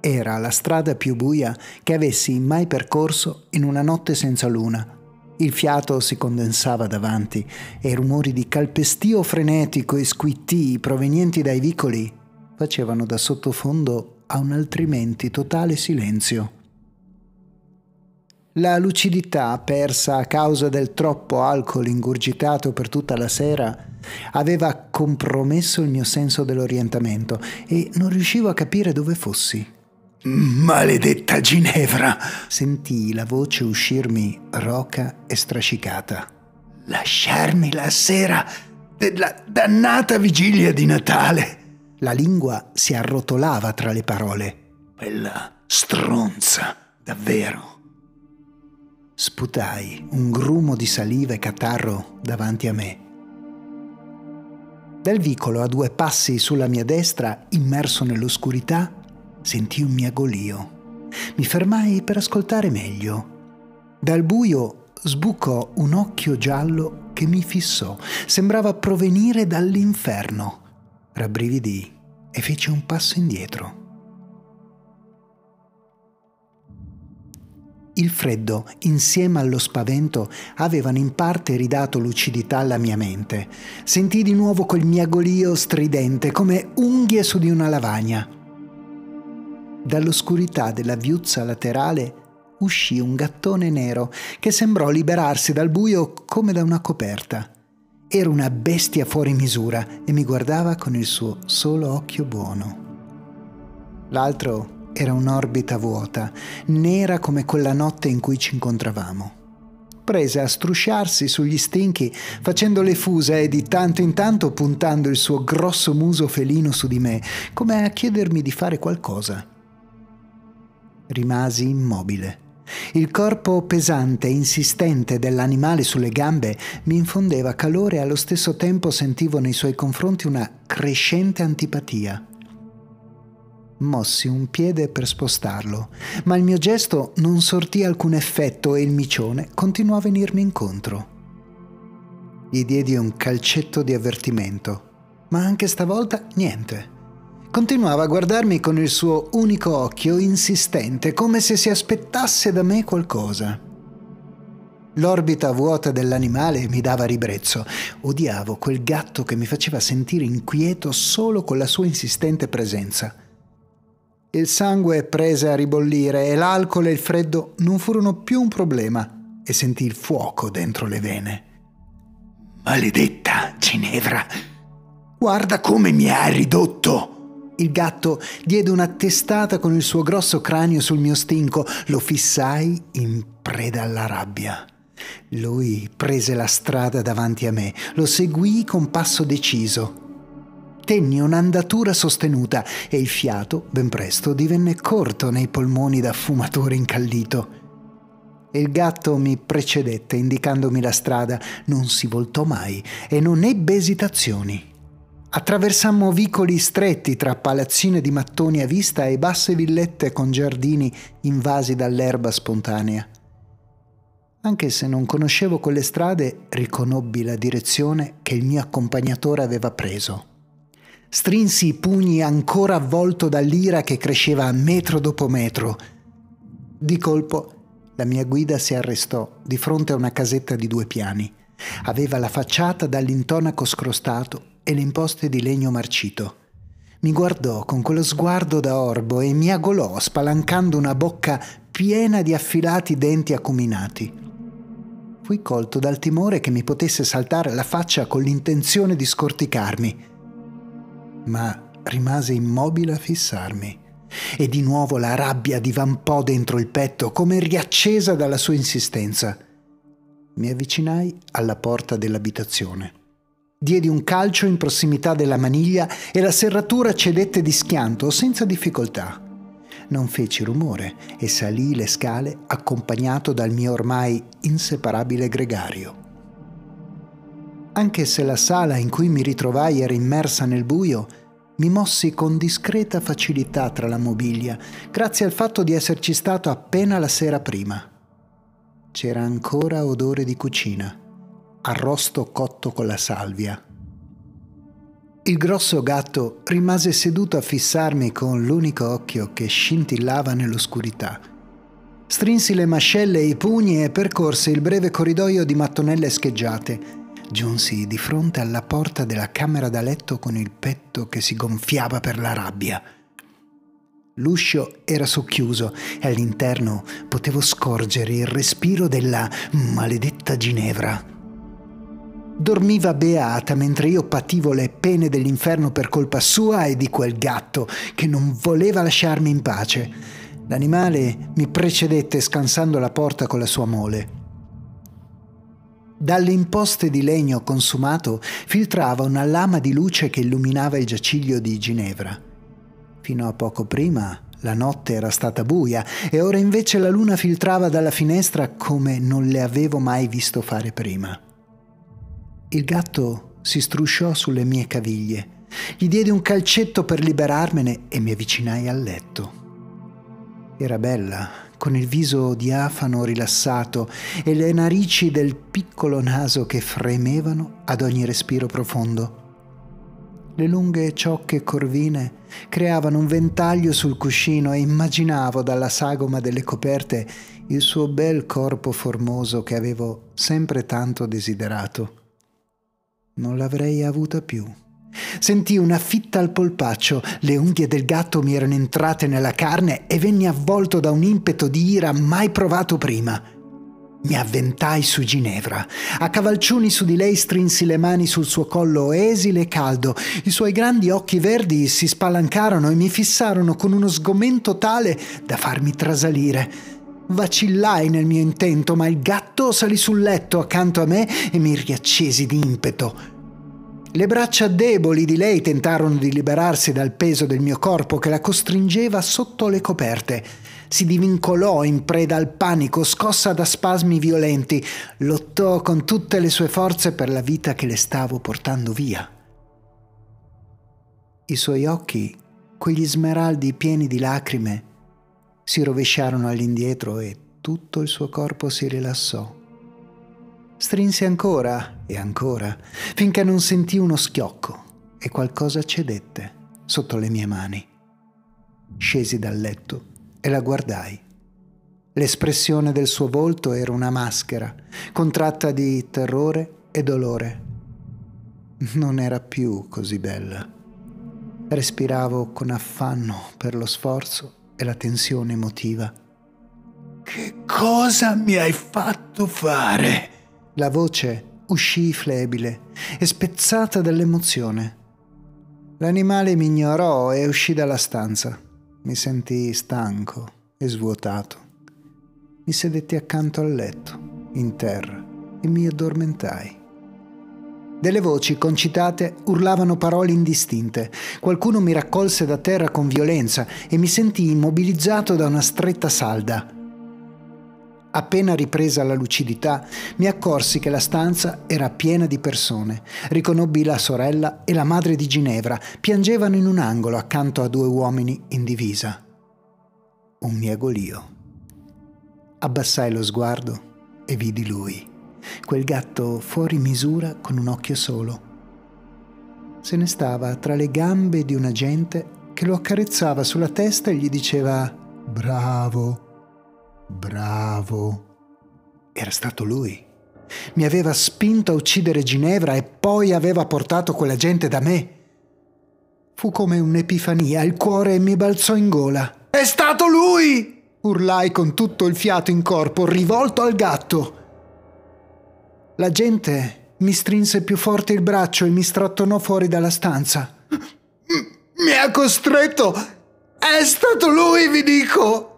Era la strada più buia che avessi mai percorso in una notte senza luna. Il fiato si condensava davanti e i rumori di calpestio frenetico e squittii provenienti dai vicoli facevano da sottofondo a un altrimenti totale silenzio. La lucidità, persa a causa del troppo alcol ingurgitato per tutta la sera, aveva compromesso il mio senso dell'orientamento e non riuscivo a capire dove fossi. Maledetta Ginevra! Sentii la voce uscirmi roca e strascicata. Lasciarmi la sera della dannata vigilia di Natale! La lingua si arrotolava tra le parole. Quella stronza, davvero. Sputai un grumo di saliva e catarro davanti a me. Dal vicolo a due passi sulla mia destra, immerso nell'oscurità, sentii un miagolio. Mi fermai per ascoltare meglio. Dal buio sbucò un occhio giallo che mi fissò. Sembrava provenire dall'inferno. Rabbrividii e feci un passo indietro. Il freddo, insieme allo spavento, avevano in parte ridato lucidità alla mia mente. Sentii di nuovo quel miagolio stridente, come unghie su di una lavagna. Dall'oscurità della viuzza laterale uscì un gattone nero che sembrò liberarsi dal buio come da una coperta. Era una bestia fuori misura e mi guardava con il suo solo occhio buono. L'altro era un'orbita vuota, nera come quella notte in cui ci incontravamo. Prese a strusciarsi sugli stinchi, facendo le fuse e di tanto in tanto puntando il suo grosso muso felino su di me, come a chiedermi di fare qualcosa. Rimasi immobile. Il corpo pesante e insistente dell'animale sulle gambe mi infondeva calore e allo stesso tempo sentivo nei suoi confronti una crescente antipatia. Mossi un piede per spostarlo, ma il mio gesto non sortì alcun effetto e il micione continuò a venirmi incontro. Gli diedi un calcetto di avvertimento, ma anche stavolta niente. Continuava a guardarmi con il suo unico occhio insistente, come se si aspettasse da me qualcosa. L'orbita vuota dell'animale mi dava ribrezzo. Odiavo quel gatto che mi faceva sentire inquieto solo con la sua insistente presenza. Il sangue prese a ribollire e l'alcol e il freddo non furono più un problema e sentii il fuoco dentro le vene. Maledetta Ginevra! Guarda come mi ha ridotto! Il gatto diede una testata con il suo grosso cranio sul mio stinco. Lo fissai in preda alla rabbia. Lui prese la strada davanti a me, lo seguii con passo deciso tenni un'andatura sostenuta e il fiato, ben presto, divenne corto nei polmoni da fumatore incallito. Il gatto mi precedette indicandomi la strada, non si voltò mai e non ebbe esitazioni. Attraversammo vicoli stretti tra palazzine di mattoni a vista e basse villette con giardini invasi dall'erba spontanea. Anche se non conoscevo quelle strade, riconobbi la direzione che il mio accompagnatore aveva preso. Strinsi i pugni ancora avvolto dall'ira che cresceva metro dopo metro. Di colpo la mia guida si arrestò di fronte a una casetta di due piani. Aveva la facciata dall'intonaco scrostato e le imposte di legno marcito. Mi guardò con quello sguardo da orbo e mi agolò spalancando una bocca piena di affilati denti acuminati. Fui colto dal timore che mi potesse saltare la faccia con l'intenzione di scorticarmi ma rimase immobile a fissarmi. E di nuovo la rabbia divampò dentro il petto, come riaccesa dalla sua insistenza. Mi avvicinai alla porta dell'abitazione. Diedi un calcio in prossimità della maniglia e la serratura cedette di schianto senza difficoltà. Non feci rumore e salii le scale accompagnato dal mio ormai inseparabile gregario. Anche se la sala in cui mi ritrovai era immersa nel buio, mi mossi con discreta facilità tra la mobilia, grazie al fatto di esserci stato appena la sera prima. C'era ancora odore di cucina, arrosto cotto con la salvia. Il grosso gatto rimase seduto a fissarmi con l'unico occhio che scintillava nell'oscurità. Strinsi le mascelle e i pugni e percorse il breve corridoio di mattonelle scheggiate. Giunsi di fronte alla porta della camera da letto con il petto che si gonfiava per la rabbia. L'uscio era socchiuso e all'interno potevo scorgere il respiro della maledetta Ginevra. Dormiva beata mentre io pativo le pene dell'inferno per colpa sua e di quel gatto che non voleva lasciarmi in pace. L'animale mi precedette scansando la porta con la sua mole. Dalle imposte di legno consumato filtrava una lama di luce che illuminava il giaciglio di Ginevra. Fino a poco prima la notte era stata buia e ora invece la luna filtrava dalla finestra come non le avevo mai visto fare prima. Il gatto si strusciò sulle mie caviglie. Gli diedi un calcetto per liberarmene e mi avvicinai al letto. Era bella, con il viso diafano rilassato e le narici del piccolo naso che fremevano ad ogni respiro profondo. Le lunghe ciocche corvine creavano un ventaglio sul cuscino e immaginavo dalla sagoma delle coperte il suo bel corpo formoso che avevo sempre tanto desiderato non l'avrei avuta più. Sentii una fitta al polpaccio, le unghie del gatto mi erano entrate nella carne e venni avvolto da un impeto di ira mai provato prima. Mi avventai su Ginevra. A cavalcioni su di lei strinsi le mani sul suo collo esile e caldo. I suoi grandi occhi verdi si spalancarono e mi fissarono con uno sgomento tale da farmi trasalire. Vacillai nel mio intento, ma il gatto salì sul letto accanto a me e mi riaccesi di impeto. Le braccia deboli di lei tentarono di liberarsi dal peso del mio corpo che la costringeva sotto le coperte. Si divincolò in preda al panico, scossa da spasmi violenti, lottò con tutte le sue forze per la vita che le stavo portando via. I suoi occhi, quegli smeraldi pieni di lacrime, si rovesciarono all'indietro e tutto il suo corpo si rilassò. Strinse ancora e ancora, finché non sentì uno schiocco e qualcosa cedette sotto le mie mani. Scesi dal letto e la guardai. L'espressione del suo volto era una maschera, contratta di terrore e dolore. Non era più così bella. Respiravo con affanno per lo sforzo e la tensione emotiva. Che cosa mi hai fatto fare? La voce uscì flebile e spezzata dall'emozione. L'animale mi ignorò e uscì dalla stanza. Mi sentii stanco e svuotato. Mi sedetti accanto al letto, in terra, e mi addormentai. Delle voci concitate urlavano parole indistinte. Qualcuno mi raccolse da terra con violenza e mi sentii immobilizzato da una stretta salda. Appena ripresa la lucidità, mi accorsi che la stanza era piena di persone. Riconobbi la sorella e la madre di Ginevra, piangevano in un angolo accanto a due uomini in divisa. Un miagolio. Abbassai lo sguardo e vidi lui quel gatto fuori misura con un occhio solo. Se ne stava tra le gambe di un agente che lo accarezzava sulla testa e gli diceva Bravo, bravo. Era stato lui. Mi aveva spinto a uccidere Ginevra e poi aveva portato quella gente da me. Fu come un'epifania, il cuore mi balzò in gola. È stato lui! urlai con tutto il fiato in corpo, rivolto al gatto. La gente mi strinse più forte il braccio e mi strattonò fuori dalla stanza. Mi ha costretto! È stato lui, vi dico!